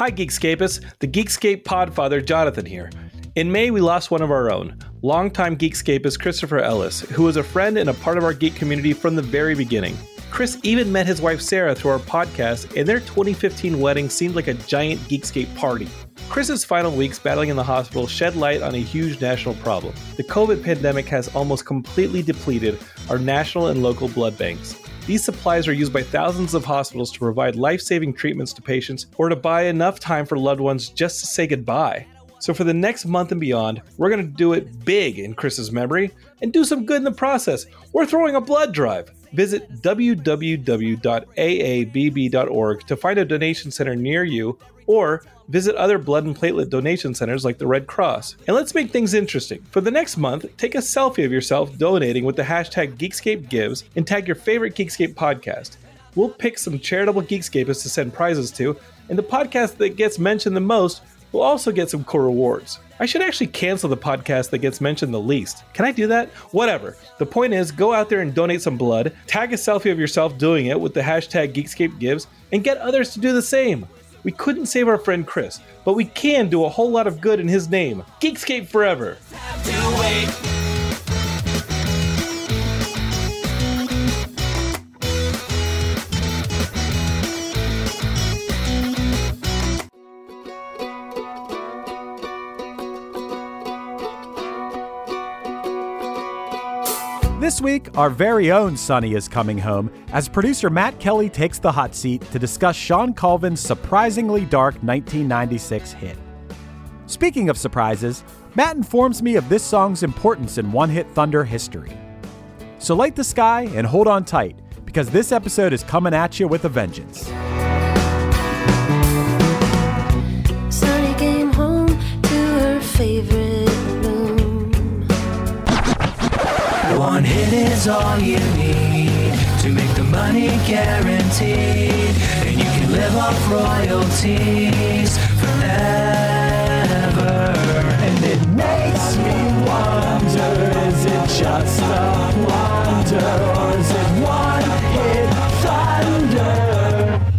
Hi, Geekscapists. The Geekscape Podfather, Jonathan here. In May, we lost one of our own, longtime Geekscapist Christopher Ellis, who was a friend and a part of our geek community from the very beginning. Chris even met his wife Sarah through our podcast, and their 2015 wedding seemed like a giant Geekscape party. Chris's final weeks battling in the hospital shed light on a huge national problem. The COVID pandemic has almost completely depleted our national and local blood banks. These supplies are used by thousands of hospitals to provide life saving treatments to patients or to buy enough time for loved ones just to say goodbye. So, for the next month and beyond, we're going to do it big in Chris's memory and do some good in the process. We're throwing a blood drive. Visit www.aabb.org to find a donation center near you or visit other blood and platelet donation centers like the Red Cross. And let's make things interesting. For the next month, take a selfie of yourself donating with the hashtag GeekScapeGives and tag your favorite Geekscape podcast. We'll pick some charitable Geekscapists to send prizes to, and the podcast that gets mentioned the most will also get some cool rewards. I should actually cancel the podcast that gets mentioned the least. Can I do that? Whatever. The point is, go out there and donate some blood, tag a selfie of yourself doing it with the hashtag GeekScapeGives, and get others to do the same. We couldn't save our friend Chris, but we can do a whole lot of good in his name. Geekscape forever! This week, our very own Sunny is coming home as producer Matt Kelly takes the hot seat to discuss Shawn Colvin's surprisingly dark 1996 hit. Speaking of surprises, Matt informs me of this song's importance in one hit thunder history. So light the sky and hold on tight, because this episode is coming at you with a vengeance. Is all you need to make the money guaranteed. And you can live off royalties forever. And it makes me wonder is it just a wonder or is it one hit thunder?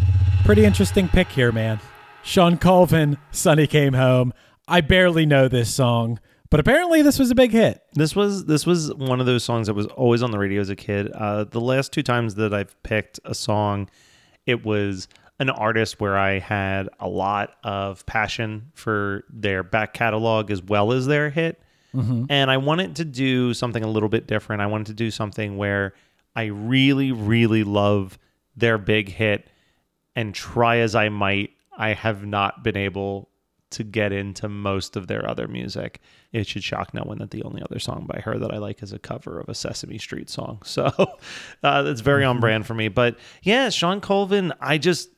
Pretty interesting pick here, man. Shawn Colvin, Sunny Came Home. I barely know this song. But apparently, this was a big hit. This was this was one of those songs that was always on the radio as a kid. Uh, the last two times that I've picked a song, it was an artist where I had a lot of passion for their back catalog as well as their hit, mm-hmm. and I wanted to do something a little bit different. I wanted to do something where I really, really love their big hit, and try as I might, I have not been able to get into most of their other music. It should shock no one that the only other song by her that I like is a cover of a Sesame Street song. So uh, that's very on brand for me. But yeah, Shawn Colvin, I just,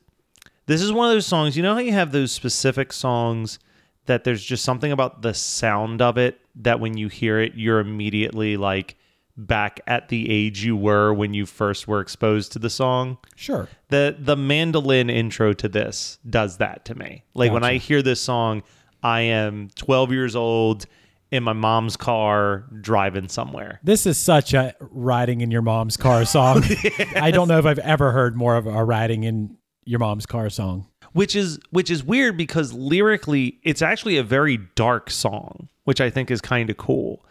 this is one of those songs, you know how you have those specific songs that there's just something about the sound of it that when you hear it, you're immediately like back at the age you were when you first were exposed to the song Sure. the the mandolin intro to this does that to me. Like when I hear this song, I am 12 years old in my mom's car driving somewhere. This is such a riding in your mom's car song. I don't know if I've ever heard more of a riding in your mom's car song. Which is which is weird because lyrically it's actually a very dark song, which I think is kind of cool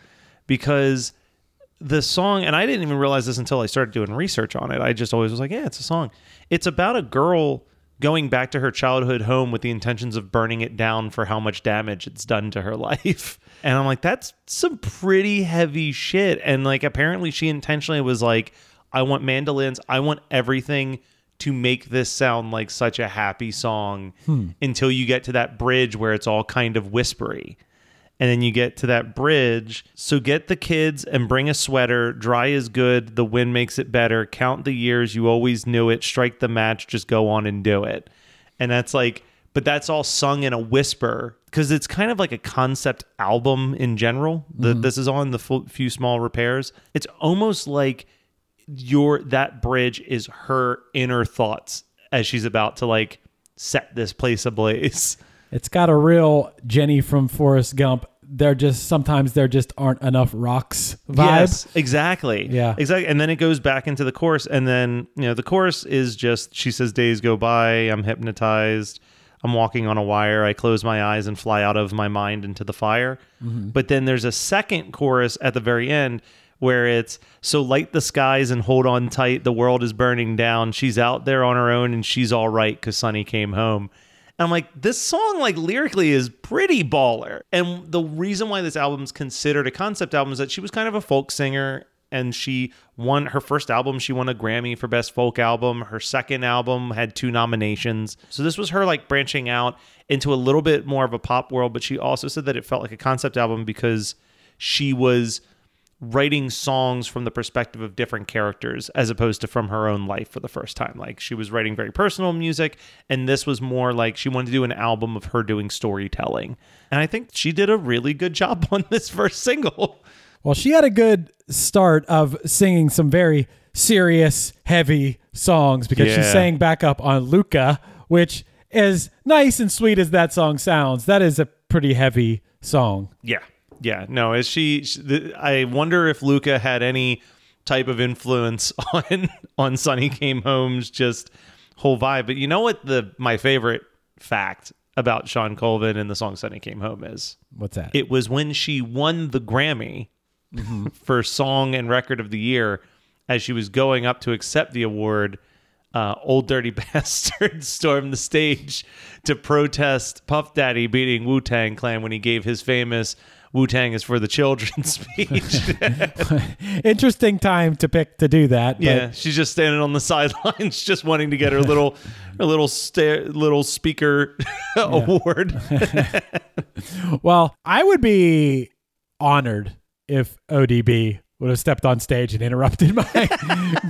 because the song and I didn't even realize this until I started doing research on it. I just always was like, yeah, it's a song. It's about a girl going back to her childhood home with the intentions of burning it down for how much damage it's done to her life. And I'm like, that's some pretty heavy shit. And like, apparently, she intentionally was like, I want mandolins, I want everything to make this sound like such a happy song hmm. until you get to that bridge where it's all kind of whispery and then you get to that bridge. So get the kids and bring a sweater. Dry is good. The wind makes it better. Count the years. You always knew it. Strike the match. Just go on and do it. And that's like, but that's all sung in a whisper because it's kind of like a concept album in general. The, mm-hmm. This is on the Fu- few small repairs. It's almost like your that bridge is her inner thoughts as she's about to like set this place ablaze. It's got a real Jenny from Forrest Gump. They're just sometimes there just aren't enough rocks vibe. Yes, exactly. Yeah. exactly. And then it goes back into the chorus, and then you know the chorus is just she says, "Days go by, I'm hypnotized, I'm walking on a wire, I close my eyes and fly out of my mind into the fire." Mm-hmm. But then there's a second chorus at the very end where it's so light the skies and hold on tight. The world is burning down. She's out there on her own, and she's all right because Sunny came home. And I'm like, this song, like lyrically, is pretty baller. And the reason why this album's considered a concept album is that she was kind of a folk singer and she won her first album. She won a Grammy for Best Folk Album. Her second album had two nominations. So this was her like branching out into a little bit more of a pop world. But she also said that it felt like a concept album because she was writing songs from the perspective of different characters as opposed to from her own life for the first time. Like she was writing very personal music, and this was more like she wanted to do an album of her doing storytelling. And I think she did a really good job on this first single. Well, she had a good start of singing some very serious, heavy songs because she sang back up on Luka, which as nice and sweet as that song sounds, that is a pretty heavy song. Yeah. Yeah. No, is she, she the, I wonder if Luka had any type of influence on on Sunny Came Home's just whole vibe. But you know what the my favorite fact about Shawn Colvin and the song Sunny Came Home is? What's that? It was when she won the Grammy for Song and Record of the Year as she was going up to accept the award. Uh, Old Dirty Bastard stormed the stage to protest Puff Daddy beating Wu Tang Clan when he gave his famous Wu Tang is for the children speech. Interesting time to pick to do that. yeah, she's just standing on the sidelines, just wanting to get her little, her little sta- little speaker award. Well, I would be honored if ODB would have stepped on stage and interrupted my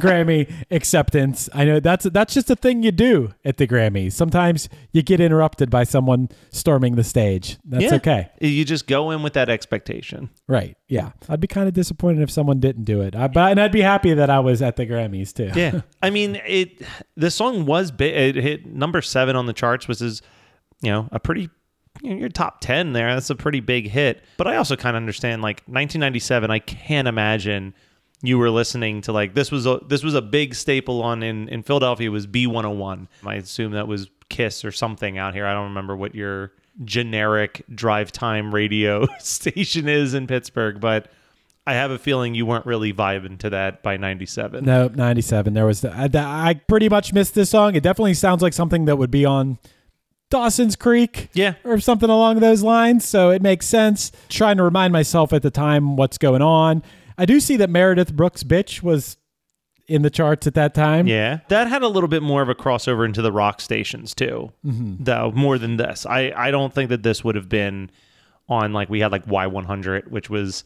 Grammy acceptance. I know that's that's just a thing you do at the Grammys. Sometimes you get interrupted by someone storming the stage. That's Yeah. okay. You just go in with that expectation. Right. Yeah. I'd be kind of disappointed if someone didn't do it. I, but and I'd be happy that I was at the Grammys too. Yeah, I mean it. The song was big. It hit number seven on the charts, which is, you know, a pretty. You your top ten there. That's a pretty big hit. But I also kind of understand, like 1997. I can't imagine you were listening to like this was a this was a big staple on in in Philadelphia was B101. I assume that was Kiss or something out here. I don't remember what your generic drive time radio station is in Pittsburgh, but I have a feeling you weren't really vibing to that by 97. No, 97. There was, I, I pretty much missed this song. It definitely sounds like something that would be on Dawson's Creek. Yeah. Or something along those lines. So it makes sense. Trying to remind myself at the time what's going on. I do see that Meredith Brooks' bitch was in the charts at that time. Yeah, that had a little bit more of a crossover into the rock stations too, mm-hmm. though more than this. I I don't think that this would have been on like we had like Y100, which was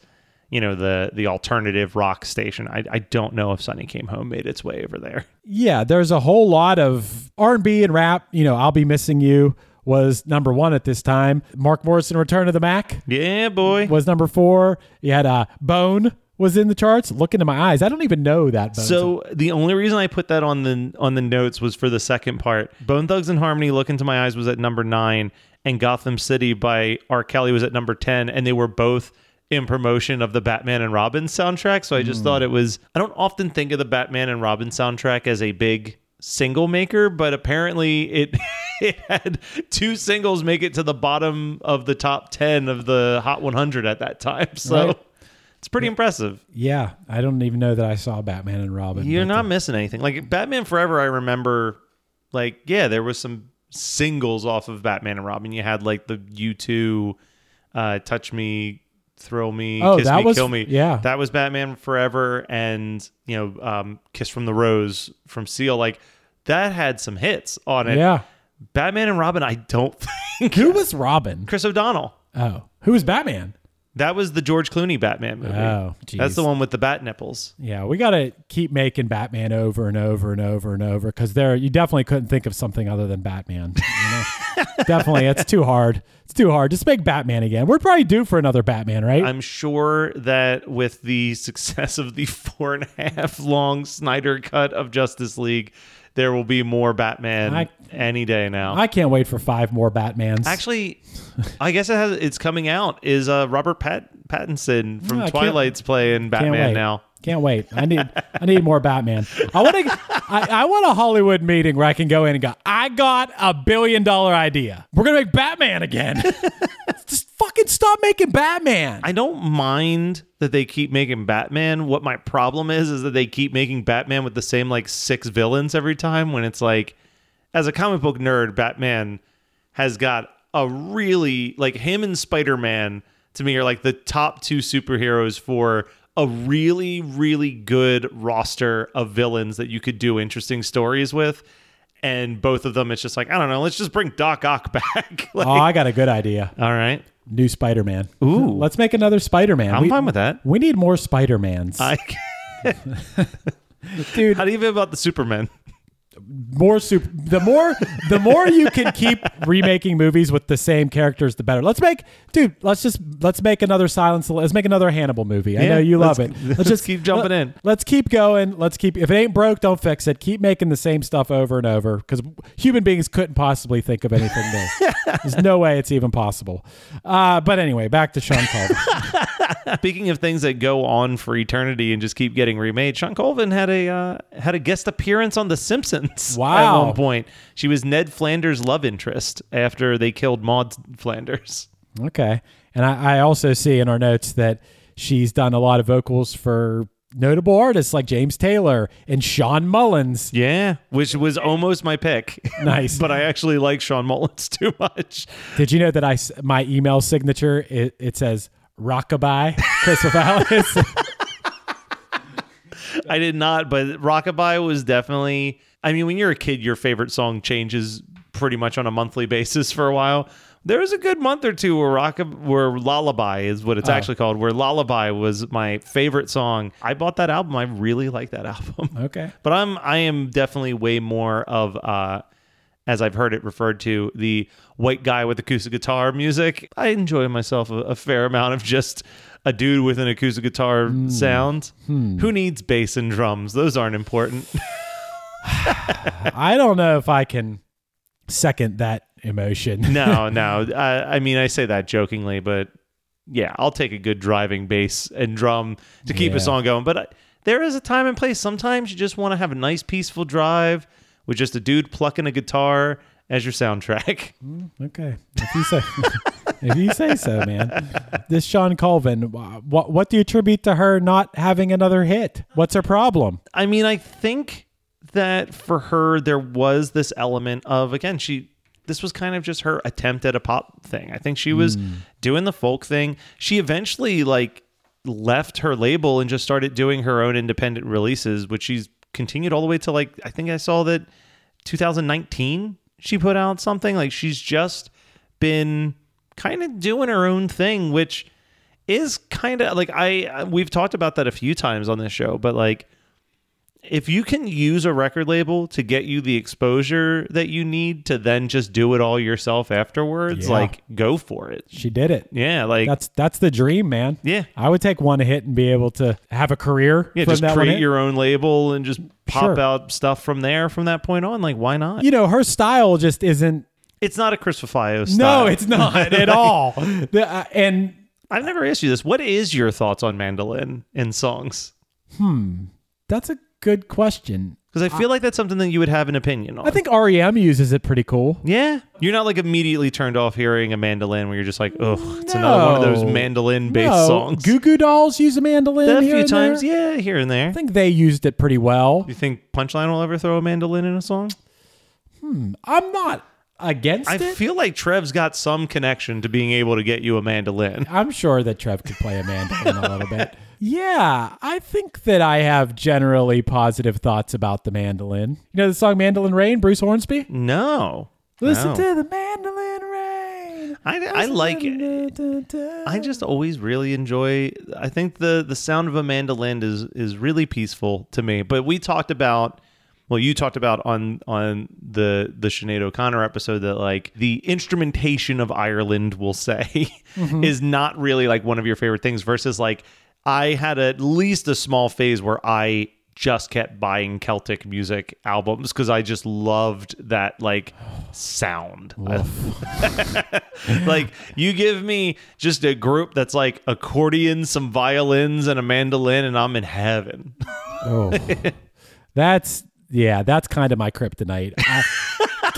you know the the alternative rock station. I I don't know if Sunny Came Home made its way over there. Yeah, there's a whole lot of R&B and rap. You know, I'll be missing you was number one at this time. Mark Morrison, Return of the Mack Yeah, boy. was number four. You had uh, Bone was in the charts. Look into my eyes. I don't even know that. Bone's So the only reason I put that on the on the notes was for the second part. Bone Thugs-n-Harmony, Look into My Eyes was at number nine, and Gotham City by R. Kelly was at number ten, and they were both in promotion of the Batman and Robin soundtrack. So I just thought it was. I don't often think of the Batman and Robin soundtrack as a big single maker, but apparently it it had two singles make it to the bottom of the top ten of the Hot 100 at that time. So. Right. It's pretty impressive. yeah, I don't even know that I saw Batman and Robin. You're not uh, missing anything. Like Batman Forever, I remember, like yeah, there was some singles off of Batman and Robin. You had like the U2, uh, Touch Me, Thrill Me, Oh, Kiss that Me, was- Kill Me. yeah. that was Batman Forever, and you know, um, Kiss from the Rose from Seal. Like that had some hits on it. Yeah. Batman and Robin, I don't think. Who was Robin? Chris O'Donnell. Oh, who was Batman? That was the George Clooney Batman movie. Oh, That's the one with the bat nipples. Yeah, we got to keep making Batman over and over and over and over because there you definitely couldn't think of something other than Batman. You know? definitely, it's too hard. It's too hard. Just make Batman again. We're probably due for another Batman, right? I'm sure that with the success of the four and a half long Snyder cut of Justice League, there will be more Batman I- any day now. I can't wait for five more Batmans. Actually, I guess it has. It's coming out. Is uh, Robert Pat Pattinson from Oh, Twilight's playing Batman now? Can't wait. I need I need more Batman. I want to I, I want a Hollywood meeting where I can go in and go, I got a billion dollar idea. We're gonna make Batman again. Just fucking stop making Batman. I don't mind that they keep making Batman. What my problem is is that they keep making Batman with the same like six villains every time. When it's like, as a comic book nerd, Batman has got a really like him and Spider Man to me are like the top two superheroes for a really really good roster of villains that you could do interesting stories with. And both of them, it's just like I don't know. Let's just bring Doc Ock back. like, oh, I got a good idea. all right, New Spider Man. Ooh. Let's make another Spider Man. I'm fine with that. We need more Spider Mans. I, Dude, how do you feel about the Superman? More super the more the more you can keep remaking movies with the same characters the better. Let's make dude let's just let's make another silence let's make another hannibal movie. I know you love it. Let's let's just keep jumping in. let's keep going. Let's keep if it ain't broke don't fix it. Keep making the same stuff over and over because human beings couldn't possibly think of anything new. There's no way it's even possible. Uh, but anyway back to sean Culver. Speaking of things that go on for eternity and just keep getting remade, Shawn Colvin had a uh, had a guest appearance on The Simpsons. Wow. At one point, she was Ned Flanders' love interest after they killed Maud Flanders. okay and I, I also see in our notes that she's done a lot of vocals for notable artists like james taylor and Shawn Mullins Yeah, which was almost my pick. Nice. but I actually like Shawn Mullins too much. Did you know that I my email signature it, it says rockabye Christopher Alice? I did not, but Rockabye was definitely. I mean, when you're a kid, your favorite song changes pretty much on a monthly basis for a while. There was a good month or two where rock where Lullaby is what it's uh-huh. actually called, where Lullaby was my favorite song. I bought that album. I really like that album. okay. But I'm I am definitely way more of uh as I've heard it referred to, the white guy with acoustic guitar music. I enjoy myself a, a fair amount of just a dude with an acoustic guitar hmm. sound. Hmm. Who needs bass and drums? Those aren't important. I don't know if I can second that emotion. no, no. I, I mean, I say that jokingly, but yeah, I'll take a good driving bass and drum to keep Yeah. a song going. But uh, there is a time and place. Sometimes you just want to have a nice, peaceful drive with just a dude plucking a guitar as your soundtrack. Okay. If you say if you say so, man. This Shawn Colvin, what what do you attribute to her not having another hit? What's her problem? I mean, I think that for her there was this element of again, she this was kind of just her attempt at a pop thing. I think she was hmm. doing the folk thing. She eventually like left her label and just started doing her own independent releases, which she's continued all the way to like I think I saw that 2019 she put out something like she's just been kind of doing her own thing which is kind of like I we've talked about that a few times on this show but like if you can use a record label to get you the exposure that you need to then just do it all yourself afterwards Yeah. like go for it She did it. yeah like That's that's the dream, man. Yeah. I would take one hit and be able to have a career. yeah just create your own label and just pop Sure. out stuff from there from that point on like why not You know, her style just isn't. it's not a Chris Fafio style No, it's not at all. The, uh, and I've never asked you this. What is your thoughts on mandolin in songs? Hmm, that's a good question. Because I feel like that's something that you would have an opinion on. I think REM uses it pretty cool. Yeah, you're not like immediately turned off hearing a mandolin where you're just like, oh, it's another one of those No. mandolin based no, songs. Goo Goo Dolls use a mandolin a here few and times, there. yeah, here and there. I think they used it pretty well. you think Punchline will ever throw a mandolin in a song? Hmm. I'm not against it. I it. feel like Trev's got some connection to being able to get you a mandolin. I'm sure that Trev could play a mandolin a little bit. Yeah, I think that I have generally positive thoughts about the mandolin. You know the song Mandolin Rain, Bruce Hornsby? No. Listen No. to the mandolin rain. I, I like it. I just always really enjoy. I think the the sound of a mandolin is is really peaceful to me. But we talked about, well, you talked about on on the the Sinead O'Connor episode that like the instrumentation of Ireland, we'll say, mm-hmm. is not really like one of your favorite things. Versus like I had at least a small phase where I just kept buying Celtic music albums because I just loved that like sound. Like you give me just a group that's like accordion, some violins, and a mandolin, and I'm in heaven. Oh, that's yeah, that's kind of my kryptonite. I,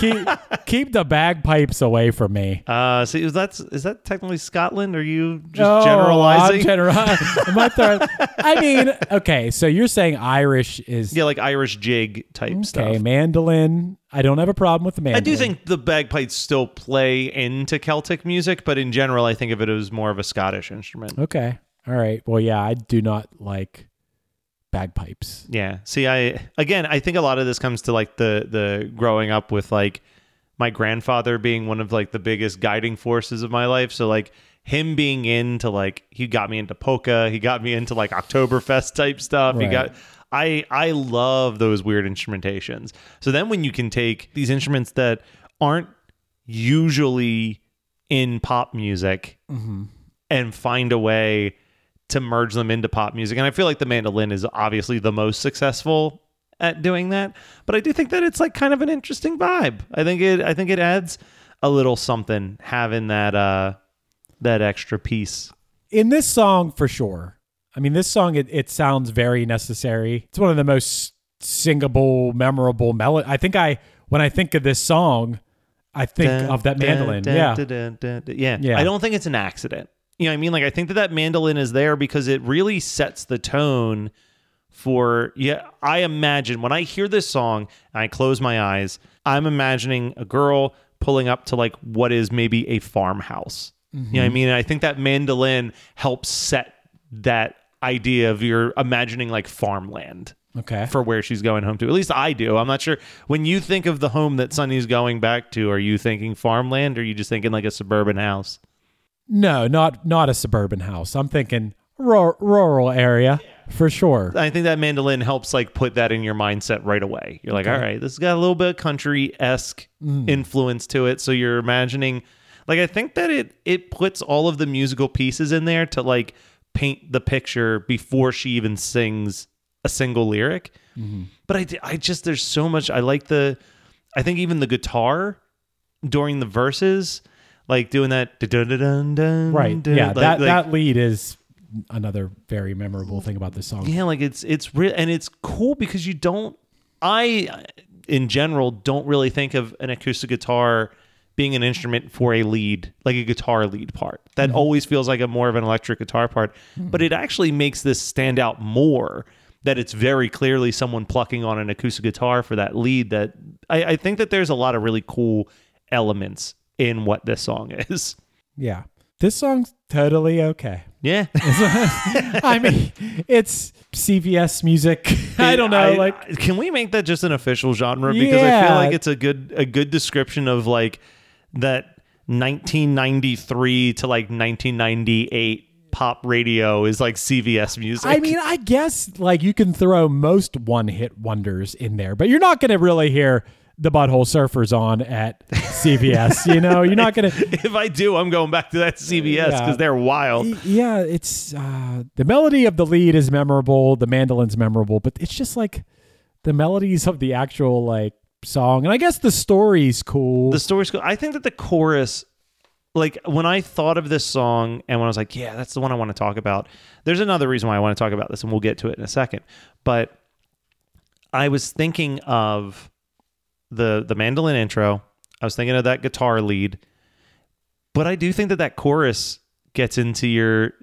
keep keep the bagpipes away from me. Uh, see, is that is that technically Scotland? Are you just Oh, generalizing? I'm general- am I throwing- I mean, okay, so you're saying Irish is yeah, like Irish jig type okay. stuff. Okay, mandolin. I don't have a problem with the mandolin. I do think the bagpipes still play into Celtic music, but in general, I think of it as more of a Scottish instrument. Okay. All right. Well, yeah, I do not like bagpipes. Yeah. See, I again, I think a lot of this comes to like the the growing up with like my grandfather being one of like the biggest guiding forces of my life. So like him being into like he got me into polka, he got me into like Oktoberfest type stuff. He got I I love those weird instrumentations. So then when you can take these instruments that aren't usually in pop music mm-hmm. and find a way to merge them into pop music. And I feel like the mandolin is obviously the most successful at doing that. But I do think that it's like kind of an interesting vibe. I think it I think it adds a little something having that uh that extra piece. In this song, for sure. I mean, this song it, it sounds very necessary. It's one of the most singable, memorable melody. I think I when I think of this song, I think of that mandolin. Dun, yeah. dun, dun, dun, dun. yeah. Yeah. I don't think it's an accident. You know what I mean? Like I think that that mandolin is there because it really sets the tone for yeah, I imagine when I hear this song and I close my eyes, I'm imagining a girl pulling up to like what is maybe a farmhouse. You know what I mm-hmm. mean? And I think that mandolin helps set that idea of you're imagining like farmland Okay. for where she's going home to. At least I do. I'm not sure. When you think of the home that Sunny's going back to, are you thinking farmland or are you just thinking like a suburban house? No, not not a suburban house. I'm thinking rural, rural area for sure. I think that mandolin helps like put that in your mindset right away. You're like, all right, this has got a little bit of country esque mm. influence to it. So you're imagining like I think that it it puts all of the musical pieces in there to like paint the picture before she even sings a single lyric. Mm-hmm. But I, I just there's so much I like the I think even the guitar during the verses like doing that dun-dun-dun-dun, Right. dun, Yeah. like- that like- that lead is another very memorable thing about this song. yeah, like it's it's real and it's cool because you don't I in general don't really think of an acoustic guitar being an instrument for a lead, like a guitar lead part. That mm-hmm. always feels like a more of an electric guitar part, mm-hmm. but it actually makes this stand out more that it's very clearly someone plucking on an acoustic guitar for that lead that I, I think that there's a lot of really cool elements in what this song is. Yeah. This song's totally okay. Yeah. I mean, it's CVS music. I don't know. I- like, can we make that just an official genre? Because I feel like it's a good a good description of like that 1993 to like 1998 pop radio is like CVS music. I mean, I guess like you can throw most one hit wonders in there, but you're not going to really hear the Butthole Surfers on at CVS. you know, you're not going to. if I do, I'm going back to that CVS because Yeah. they're wild. Yeah, it's uh, the melody of the lead is memorable, the mandolin's memorable, but it's just like the melodies of the actual like song, and I guess the story's cool. The story's cool. I think that the chorus, like when I thought of this song and when I was like, yeah, that's the one I want to talk about. There's another reason why I want to talk about this, and we'll get to it in a second. But I was thinking of the the mandolin intro. I was thinking of that guitar lead, but I do think that that chorus gets into your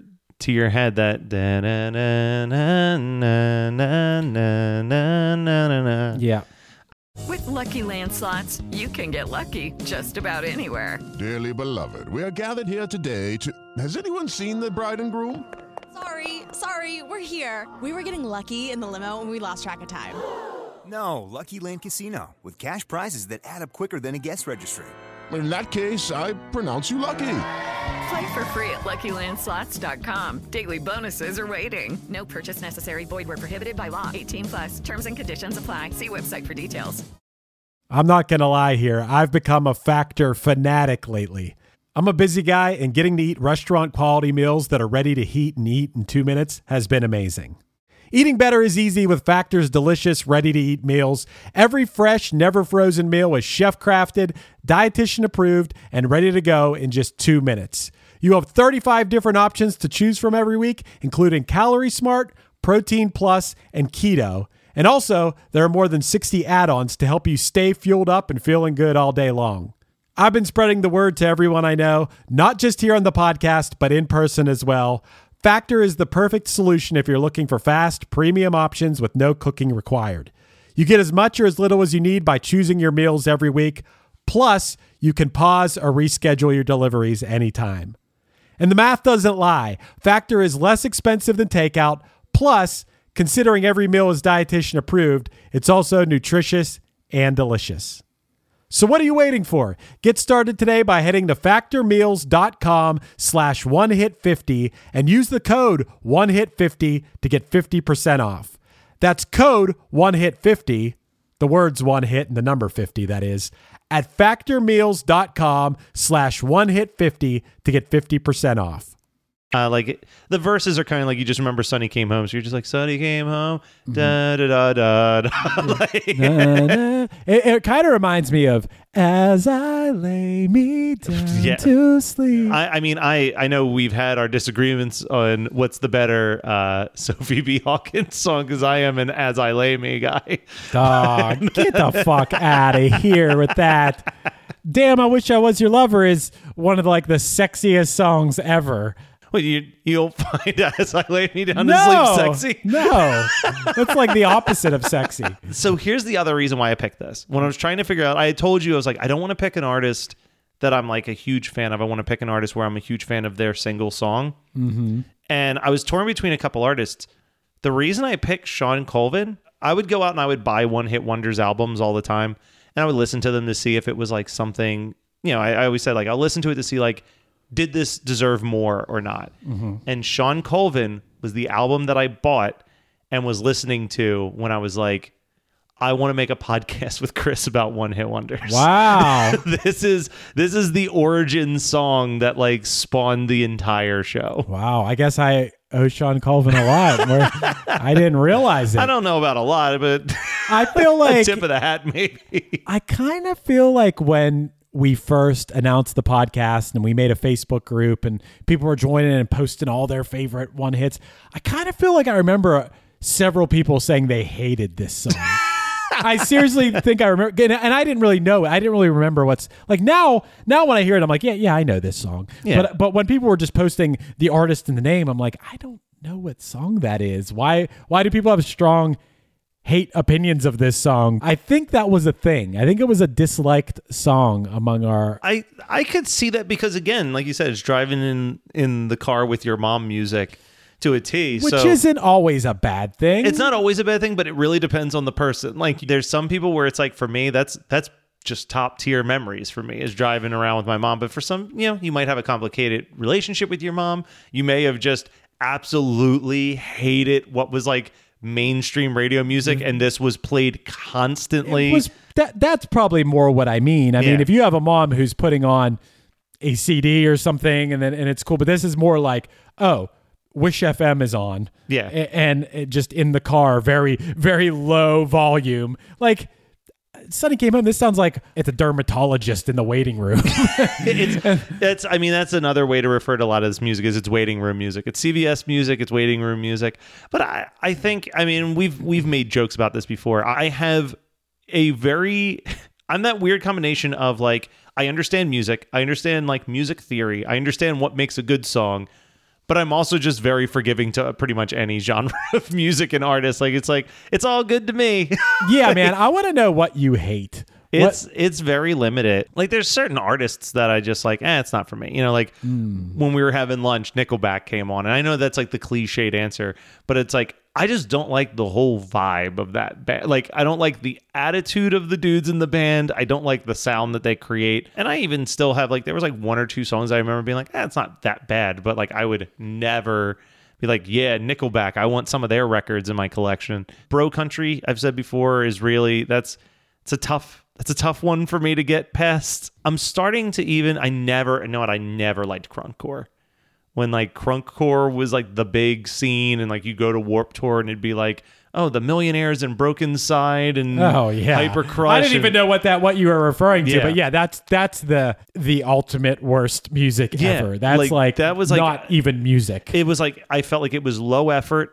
to your head. That da na na na na na na na na na. yeah. With Lucky Land slots, you can get lucky just about anywhere. Dearly beloved, we are gathered here today to. Has anyone seen the bride and groom? Sorry, sorry, we're here. We were getting lucky in the limo and we lost track of time. No, Lucky Land Casino, with cash prizes that add up quicker than a guest registry. In that case, I pronounce you lucky. Play for free at LuckyLandSlots.com. Daily bonuses are waiting. No purchase necessary. Void where prohibited by law. 18 plus. Terms and conditions apply. See website for details. I'm not going to lie here. I've become a factor fanatic lately. I'm a busy guy, and getting to eat restaurant quality meals that are ready to heat and eat in two minutes has been amazing. Eating better is easy with Factor's delicious, ready to eat meals. Every fresh, never frozen meal is chef crafted, dietitian approved, and ready to go in just two minutes. You have 35 different options to choose from every week, including Calorie Smart, Protein Plus, and Keto. And also, there are more than 60 add ons to help you stay fueled up and feeling good all day long. I've been spreading the word to everyone I know, not just here on the podcast, but in person as well. Factor is the perfect solution if you're looking for fast, premium options with no cooking required. You get as much or as little as you need by choosing your meals every week. Plus, you can pause or reschedule your deliveries anytime. And the math doesn't lie. Factor is less expensive than takeout. Plus, considering every meal is dietitian approved, it's also nutritious and delicious. So what are you waiting for? Get started today by heading to factormeals.com slash one hit 50 and use the code one hit 50 to get 50% off. That's code one hit 50, the words one hit and the number 50 that is, at factormeals.com slash one hit 50 to get 50% off. Uh, like the verses are kind of like you just remember Sunny came home, so you're just like Sunny came home, da da da da. da. Like- Na, na. It, it kind of reminds me of as I lay me down Yeah. to sleep. I, I mean, I I know we've had our disagreements on what's the better uh, Sophie B. Hawkins song because I am an As I Lay Me guy. Dog, get the fuck out of here with that. Damn, I wish I was your lover is one of like the sexiest songs ever. Well, you you'll find As I Lay Me Down no, to Sleep sexy. No, that's like the opposite of sexy. So here's the other reason why I picked this. When I was trying to figure out, I told you I was like, I don't want to pick an artist that I'm like a huge fan of. I want to pick an artist where I'm a huge fan of their single song. Mm-hmm. and I was torn between a couple artists. The reason I picked Shawn Colvin, I would go out and I would buy one hit wonders albums all the time, and I would listen to them to see if it was like something. You know, I, I always said like I'll listen to it to see like did this deserve more or not. Mhm. And Shawn Colvin was the album that I bought and was listening to when I was like. I want to make a podcast with Chris about one hit wonders. Wow. this is this is the origin song that like spawned the entire show. Wow, I guess I owe Shawn Colvin a lot. Where I didn't realize it. I don't know about a lot, but I feel like tip of the hat, maybe. I kind of feel like when we first announced the podcast and we made a Facebook group and people were joining and posting all their favorite one hits, I kind of feel like I remember several people saying they hated this song. I seriously think I remember, and I didn't really know. I didn't really remember what's like now. Now when I hear it, I'm like, yeah, yeah, I know this song. Yeah. But but when people were just posting the artist and the name, I'm like, I don't know what song that is. Why why do people have strong hate opinions of this song. I think that was a thing. I think it was a disliked song among our. I I could see that because again, like you said, it's driving in in the car with your mom music to a T. Which so isn't always a bad thing. it's not always a bad thing, but it really depends on the person. Like there's some people where it's like for me, that's that's just top tier memories for me is driving around with my mom. But for some, you know, you might have a complicated relationship with your mom. You may have just absolutely hated what was like mainstream radio music mm. and this was played constantly. It was that that's probably more what I mean. I mean, if you have a mom who's putting on a CD or something and then and it's cool, but this is more like, oh, Wish FM is on. Yeah. And just in the car, very, very low volume. Like Sunny came home. This sounds like it's a dermatologist in the waiting room. it's that's I mean that's another way to refer to a lot of this music is it's waiting room music. It's CVS music, it's waiting room music. But I I think I mean we've we've made jokes about this before. I have a very I'm that weird combination of like I understand music, I understand like music theory, I understand what makes a good song, but I'm also just very forgiving to pretty much any genre of music and artist. Like it's like it's all good to me. yeah, man. I want to know what you hate. It's it's very limited. Like there's certain artists that I just like, eh, it's not for me. You know, like when we were having lunch, Nickelback came on, and I know that's like the cliched answer, but it's like I just don't like the whole vibe of that band. Like I don't like the attitude of the dudes in the band. I don't like the sound that they create, and I even still have like there was like one or two songs I remember being like, eh, it's not that bad, but like I would never be like, yeah, Nickelback. I want some of their records in my collection. Bro Country, I've said before, is really that's it's a tough that's a tough one for me to get past. I'm starting to even I never you know what I never liked crunkcore. When like crunkcore was like the big scene and like you go to Warp Tour and it'd be like, oh, the millionaires and Brokencyde and Oh yeah, Hyper Crush. I didn't even know what that what you were referring to, Yeah. but yeah, that's that's the the ultimate worst music Yeah, ever. That's like, like, that was like- not even music. It was like I felt like it was low effort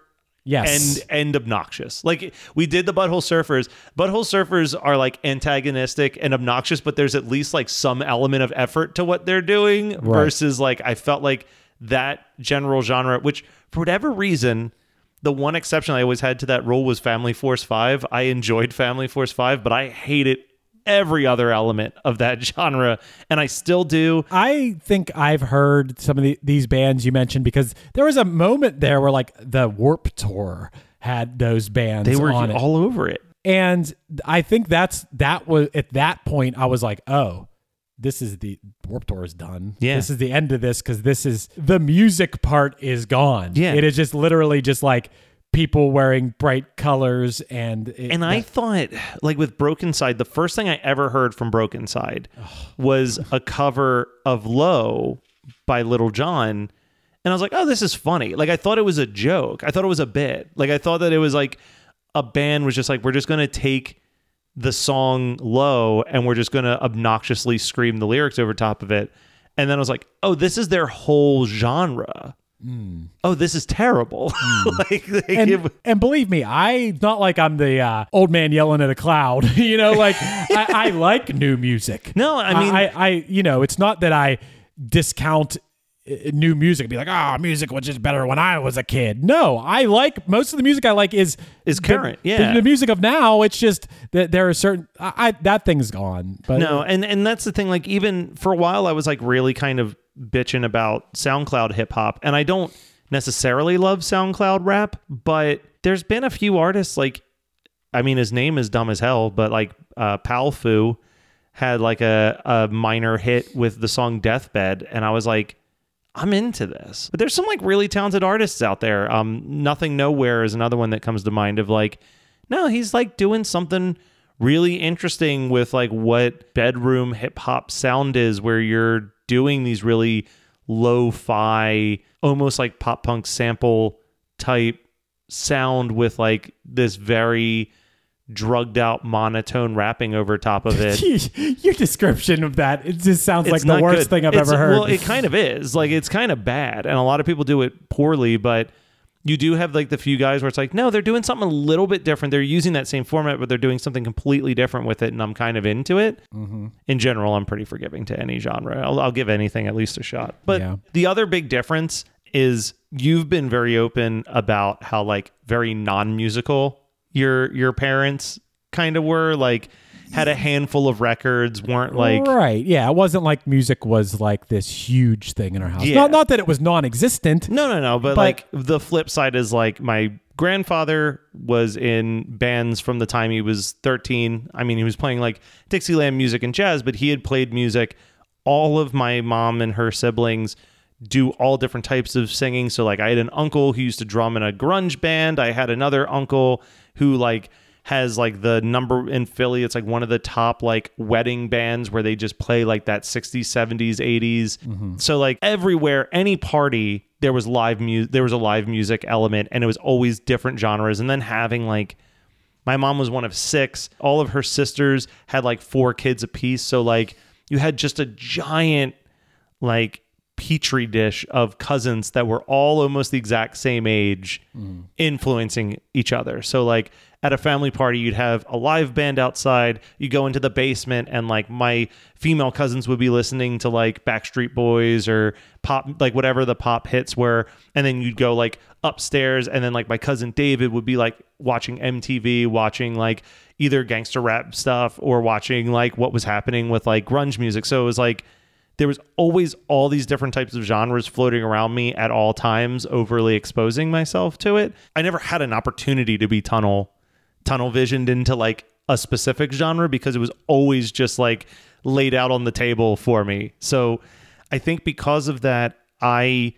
Yes. and and obnoxious. Like we did the Butthole Surfers. Butthole Surfers are like antagonistic and obnoxious, but there's at least like some element of effort to what they're doing versus like I felt like that general genre, which for whatever reason, the one exception I always had to that rule was Family Force 5. I enjoyed Family Force 5, but I hated every other element of that genre and I still do. I think I've heard some of the, these bands you mentioned because there was a moment there where like the Warp Tour had those bands. They were on it. all over it. and I think that's that was at that point I was like, oh, this is the Warp Tour is done. Yeah. this is the end of this because this is the music part is gone. Yeah. it is just literally just like people wearing bright colors and it- And I that- thought, like with Brokencyde, the first thing I ever heard from Brokencyde was a cover of Low by Little John. And I was like, oh, this is funny. Like, I thought it was a joke. I thought it was a bit. Like, I thought that it was like a band was just like, we're just to take the song Low and we're just going to obnoxiously scream the lyrics over top of it. And then I was like, oh, this is their whole genre. Oh, this is terrible. like, like, and, it- and believe me, I not like I'm the uh, old man yelling at a cloud. you know, like I, I like new music. No, I mean- I, I, you know, it's not that I discount new music and be like, ah, music was just better when I was a kid. No, I like most of the music I like is Is current, the- yeah. the, music of now. It's just that there are certain I, I that thing's gone. But no, and and that's the thing. Like even for a while, I was like really kind of bitching about SoundCloud hip hop, and I don't necessarily love SoundCloud rap, but there's been a few artists like, I mean, his name is dumb as hell, but like uh, Powfu had like a a minor hit with the song Deathbed, and I was like. I'm into this. But there's some like really talented artists out there. Um, Nothing Nowhere is another one that comes to mind of like, no, he's like doing something really interesting with like what bedroom hip hop sound is, where you're doing these really lo-fi, almost like pop punk sample type sound with like this very drugged out monotone rapping over top of it. your description of that it just sounds like the worst good. thing I've It's- ever heard. Well, it kind of is. Like it's kind of bad, and a lot of people do it poorly. But you do have like the few guys where it's like, no, they're doing something a little bit different. They're using that same format, but they're doing something completely different with it, and I'm kind of into it. Mhm. In general, I'm pretty forgiving to any genre. I'll, I'll give anything at least a shot. But Yeah. the other big difference is you've been very open about how like very non-musical your your parents kind of were like had a handful of records, weren't like right. Yeah, it wasn't like music was like this huge thing in our house. Yeah. Not not that it was non-existent. No, no, no. But, But- like the flip side is like my grandfather was in bands from the time he was 13. I mean, he was playing like Dixieland music and jazz, but he had played music. All of my mom and her siblings do all different types of singing. So like I had an uncle who used to drum in a grunge band. I had another uncle who like has like the number in Philly. It's like one of the top like wedding bands where they just play like that 60s, 70s, 80s. So like everywhere, any party, there was live music. There was a live music element, and it was always different genres. And then having like my mom was one of six. All of her sisters had like four kids apiece. So like you had just a giant like petri dish of cousins that were all almost the exact same age mm-hmm. influencing each other. So like at a family party you'd have a live band outside, you go into the basement and like my female cousins would be listening to like Backstreet Boys or pop like whatever the pop hits were and then you'd go like upstairs and then like my cousin David would be like watching MTV, watching like either gangster rap stuff or watching like what was happening with like grunge music. So it was like there was always all these different types of genres floating around me at all times, overly exposing myself to it. I never had an opportunity to be tunnel tunnel visioned into like a specific genre because it was always just like laid out on the table for me. So I think because of that, I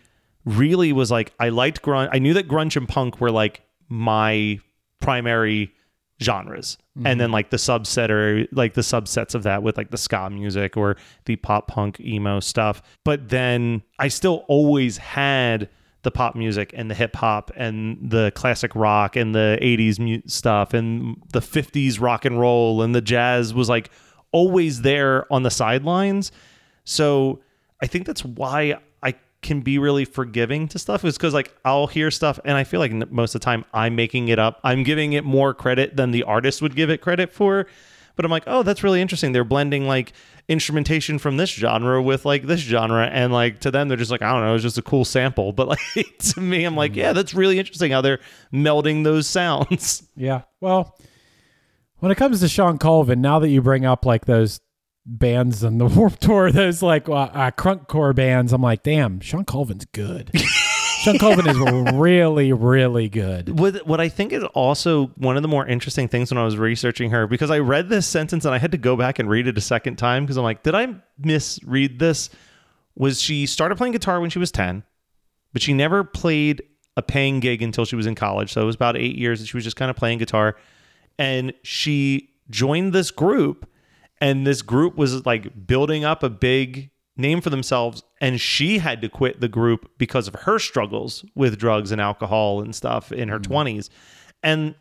really was like I liked grunge. I knew that grunge and punk were like my primary genres. And mm-hmm. then like the subset or like the subsets of that with like the ska music or the pop punk emo stuff. But then I still always had the pop music and the hip hop and the classic rock and the 80s mu- stuff and the 50s rock and roll and the jazz was like always there on the sidelines. So I think that's why can be really forgiving to stuff is because like I'll hear stuff and I feel like most of the time I'm making it up. I'm giving it more credit than the artist would give it credit for. But I'm like, oh, that's really interesting. They're blending like instrumentation from this genre with like this genre, and like to them, they're just like, I don't know, it's just a cool sample. But like to me, I'm like, mm. yeah, that's really interesting how they're melding those sounds. Yeah. Well, when it comes to Shawn Colvin, now that you bring up like those bands on the Warp Tour, those like uh, uh, crunkcore bands, I'm like, damn, Shawn Colvin's good. Shawn Colvin is really, really good. What what I think is also one of the more interesting things when I was researching her because I read this sentence and I had to go back and read it a second time because I'm like, did I misread this? Was she started playing guitar when she was 10, but she never played a paying gig until she was in college. So it was about eight years that she was just kind of playing guitar. And she joined this group, and this group was like building up a big name for themselves. And she had to quit the group because of her struggles with drugs and alcohol and stuff in her mm. 20s. And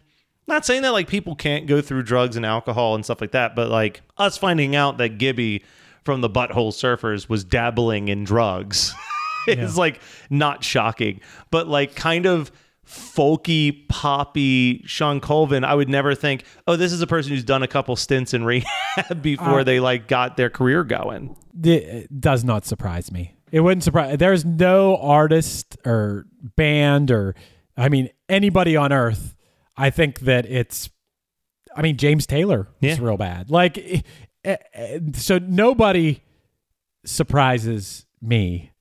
not saying that like people can't go through drugs and alcohol and stuff like that, but like us finding out that Gibby from the Butthole Surfers was dabbling in drugs is like not shocking, but like kind of folky, poppy Shawn Colvin, I would never think, oh, this is a person who's done a couple stints in rehab before Uh, they like got their career going. It does not surprise me. It wouldn't surprise. There's no artist or band or, I mean, anybody on earth. I think that it's. I mean, James Taylor is Yeah. real bad. Like, eh, eh, so nobody surprises me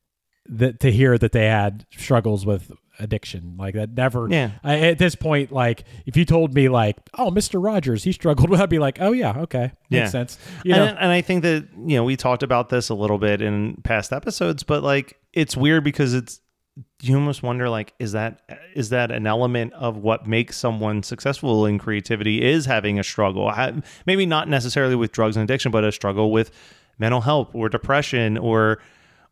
that to hear that they had struggles with addiction. Like that never Yeah. I, at this point like if you told me like oh mr rogers he struggled with i'd be like oh yeah okay makes sense you know? And, and I think that you know we talked about this a little bit in past episodes, but like it's weird because it's you almost wonder like is that is that an element of what makes someone successful in creativity is having a struggle? Maybe not necessarily with drugs and addiction but a struggle with mental health or depression or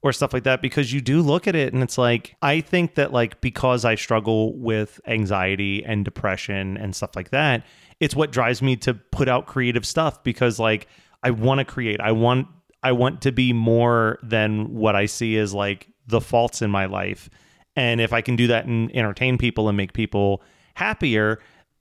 or stuff like that because you do look at it and it's like I think that like because I struggle with anxiety and depression and stuff like that it's what drives me to put out creative stuff because like I want to create. I want I want to be more than what I see as like the faults in my life. And if I can do that and entertain people and make people happier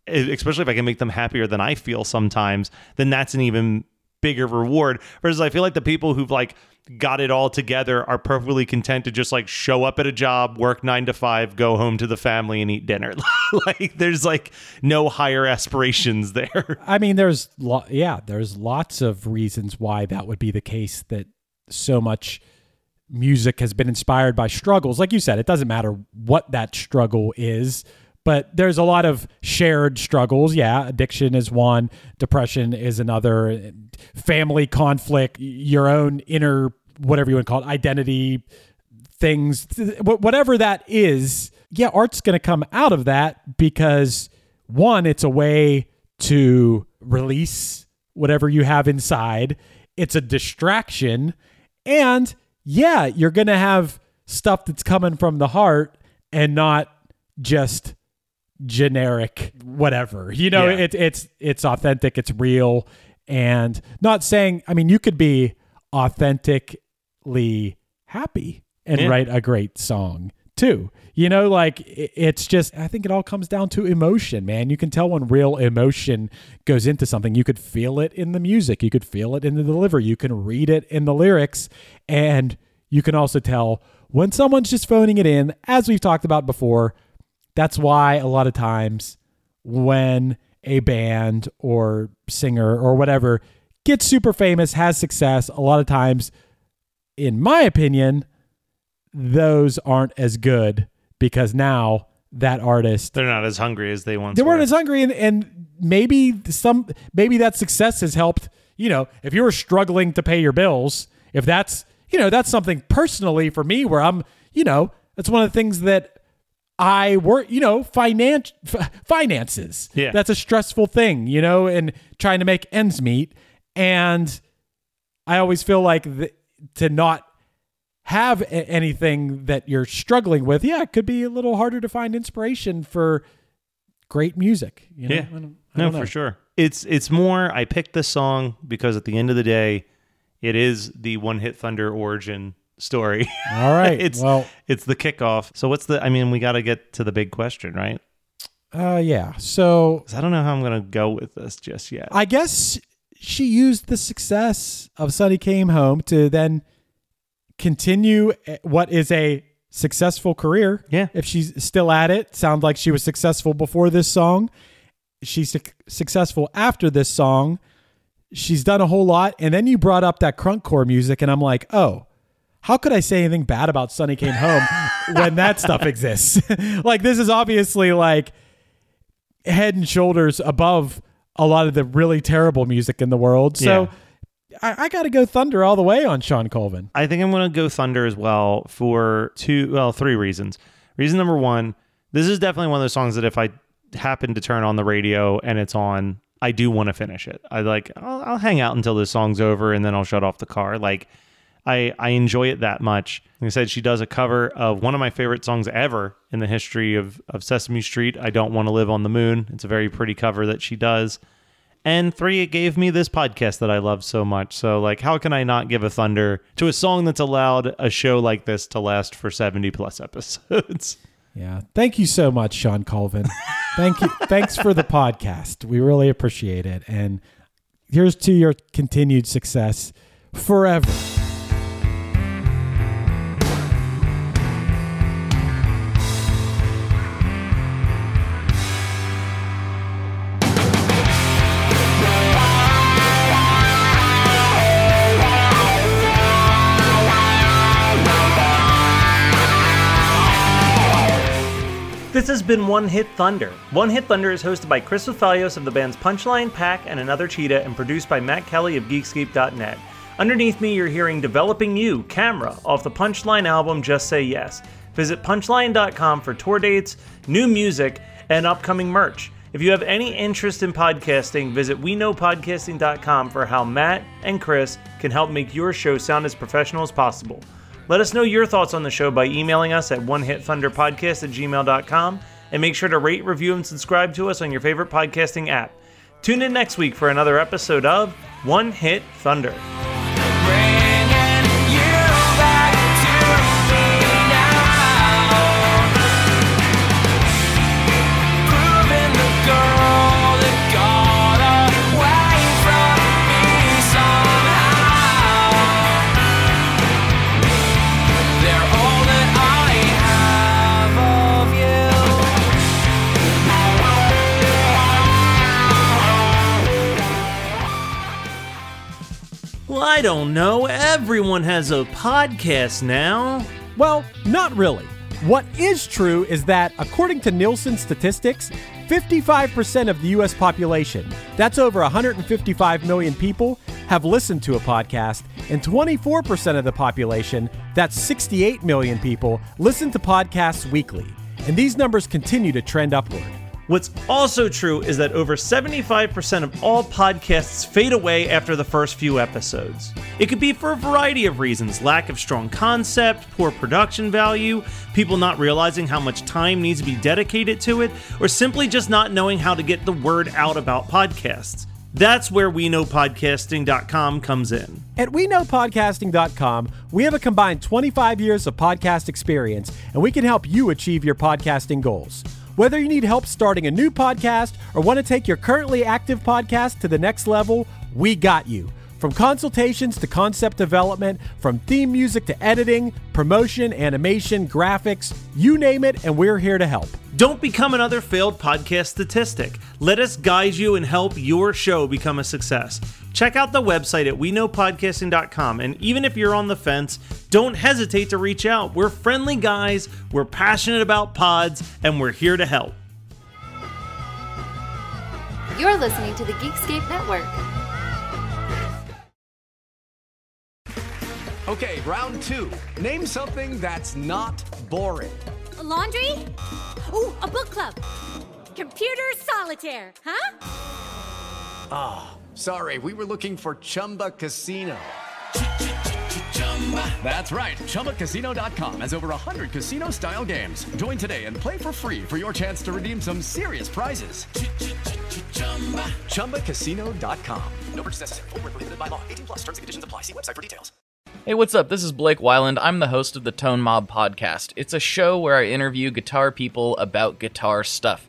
especially if I can make them happier than I feel sometimes then that's an even bigger reward. Versus I feel like the people who've like got it all together are perfectly content to just like show up at a job, work nine to five, go home to the family and eat dinner. like there's like no higher aspirations there. I mean, there's lo- yeah, there's lots of reasons why that would be the case. That so much music has been inspired by struggles. Like you said, it doesn't matter what that struggle is, but there's a lot of shared struggles. Yeah, addiction is one, depression is another, family conflict, your own inner whatever you want to call it, identity things, whatever that is. Yeah, art's going to come out of that because one, it's a way to release whatever you have inside. It's a distraction. And yeah, you're going to have stuff that's coming from the heart and not just generic whatever. You know, Yeah. it, it's it's authentic, it's real and not saying I mean you could be authentically happy and Yeah. write a great song too. You know, like it's just I think it all comes down to emotion, man. You can tell when real emotion goes into something. You could feel it in the music, you could feel it in the delivery, you can read it in the lyrics, and you can also tell when someone's just phoning it in, as we've talked about before. That's why a lot of times when a band or singer or whatever gets super famous, has success, a lot of times, in my opinion, those aren't as good because now that artist They're not as hungry as they once they were. weren't as hungry and, and maybe some maybe that success has helped you know if you were struggling to pay your bills if that's you know that's something personally for me where i'm you know that's one of the things that i work you know finance f- finances Yeah. that's a stressful thing you know and trying to make ends meet and i always feel like th- to not have a- anything that you're struggling with yeah it could be a little harder to find inspiration for great music. You know? yeah, I don't- I no, don't know. for sure. It's it's more. I picked this song because at the end of the day, it is the One Hit Thunder origin story. All right. it's well, it's the kickoff. So what's the? I mean, we got to get to the big question, right? uh, yeah. So I don't know how I'm gonna go with this just yet. I guess she used the success of Sunny Came Home to then continue eh, what is a successful career. Yeah. If she's still at it, sounds like she was successful before this song. She's suc successful after this song. She's done a whole lot. And then you brought up that crunkcore music, and I'm like, oh, how could I say anything bad about Sunny Came Home when that stuff exists? like, this is obviously like head and shoulders above a lot of the really terrible music in the world. So I, I got to go Thunder all the way on Shawn Colvin. I think I'm going to go Thunder as well for two, well, three reasons. Reason number one, this is definitely one of those songs that if I happen to turn on the radio and it's on, I do want to finish it. I like, I'll, I'll hang out until the song's over and then I'll shut off the car. Like, I, I enjoy it that much. Like I said, she does a cover of one of my favorite songs ever in the history of, of Sesame Street. I Don't Want to Live on the Moon. It's a very pretty cover that she does. And three, it gave me this podcast that I love so much. So, like, how can I not give a thunder to a song that's allowed a show like this to last for 70 plus episodes? Yeah. Thank you so much, Shawn Colvin. Thank you. Thanks for the podcast. We really appreciate it. And here's to your continued success forever. This has been One Hit Thunder. One Hit Thunder is hosted by Chris Othalios of the bands Punchline, Pack, and Another Cheetah, and produced by Matt Kelly of Geekscape.net. Underneath me, you're hearing Developing You, Camera, off the Punchline album Just Say Yes. Visit punchline.com for tour dates, new music, and upcoming merch. If you have any interest in podcasting, visit WeKnowPodcasting.com for how Matt and Chris can help make your show sound as professional as possible. Let us know your thoughts on the show by emailing us at onehitthunderpodcast at gmail.com and make sure to rate, review, and subscribe to us on your favorite podcasting app. Tune in next week for another episode of One Hit Thunder. I don't know. Everyone has a podcast now. Well, not really. What is true is that, according to Nielsen statistics, 55% of the U.S. population, that's over 155 million people, have listened to a podcast, and 24% of the population, that's 68 million people, listen to podcasts weekly. And these numbers continue to trend upward. What's also true is that over 75% of all podcasts fade away after the first few episodes. It could be for a variety of reasons lack of strong concept, poor production value, people not realizing how much time needs to be dedicated to it, or simply just not knowing how to get the word out about podcasts. That's where we know podcasting.com comes in. At WeKnowPodcasting.com, we have a combined 25 years of podcast experience, and we can help you achieve your podcasting goals. Whether you need help starting a new podcast or want to take your currently active podcast to the next level, we got you. From consultations to concept development, from theme music to editing, promotion, animation, graphics, you name it, and we're here to help. Don't become another failed podcast statistic. Let us guide you and help your show become a success. Check out the website at weknowpodcasting.com. And even if you're on the fence, don't hesitate to reach out. We're friendly guys, we're passionate about pods, and we're here to help. You're listening to the Geekscape Network. Okay, round two. Name something that's not boring. A laundry? Ooh, a book club. Computer solitaire, huh? Ah, sorry, we were looking for Chumba Casino. That's right. ChumbaCasino.com has over 100 casino style games. Join today and play for free for your chance to redeem some serious prizes. ChumbaCasino.com. No purchase necessary. Void where prohibited by law. 18 plus terms and conditions apply. See website for details. Hey, what's up? This is Blake Wyland. I'm the host of the Tone Mob Podcast. It's a show where I interview guitar people about guitar stuff.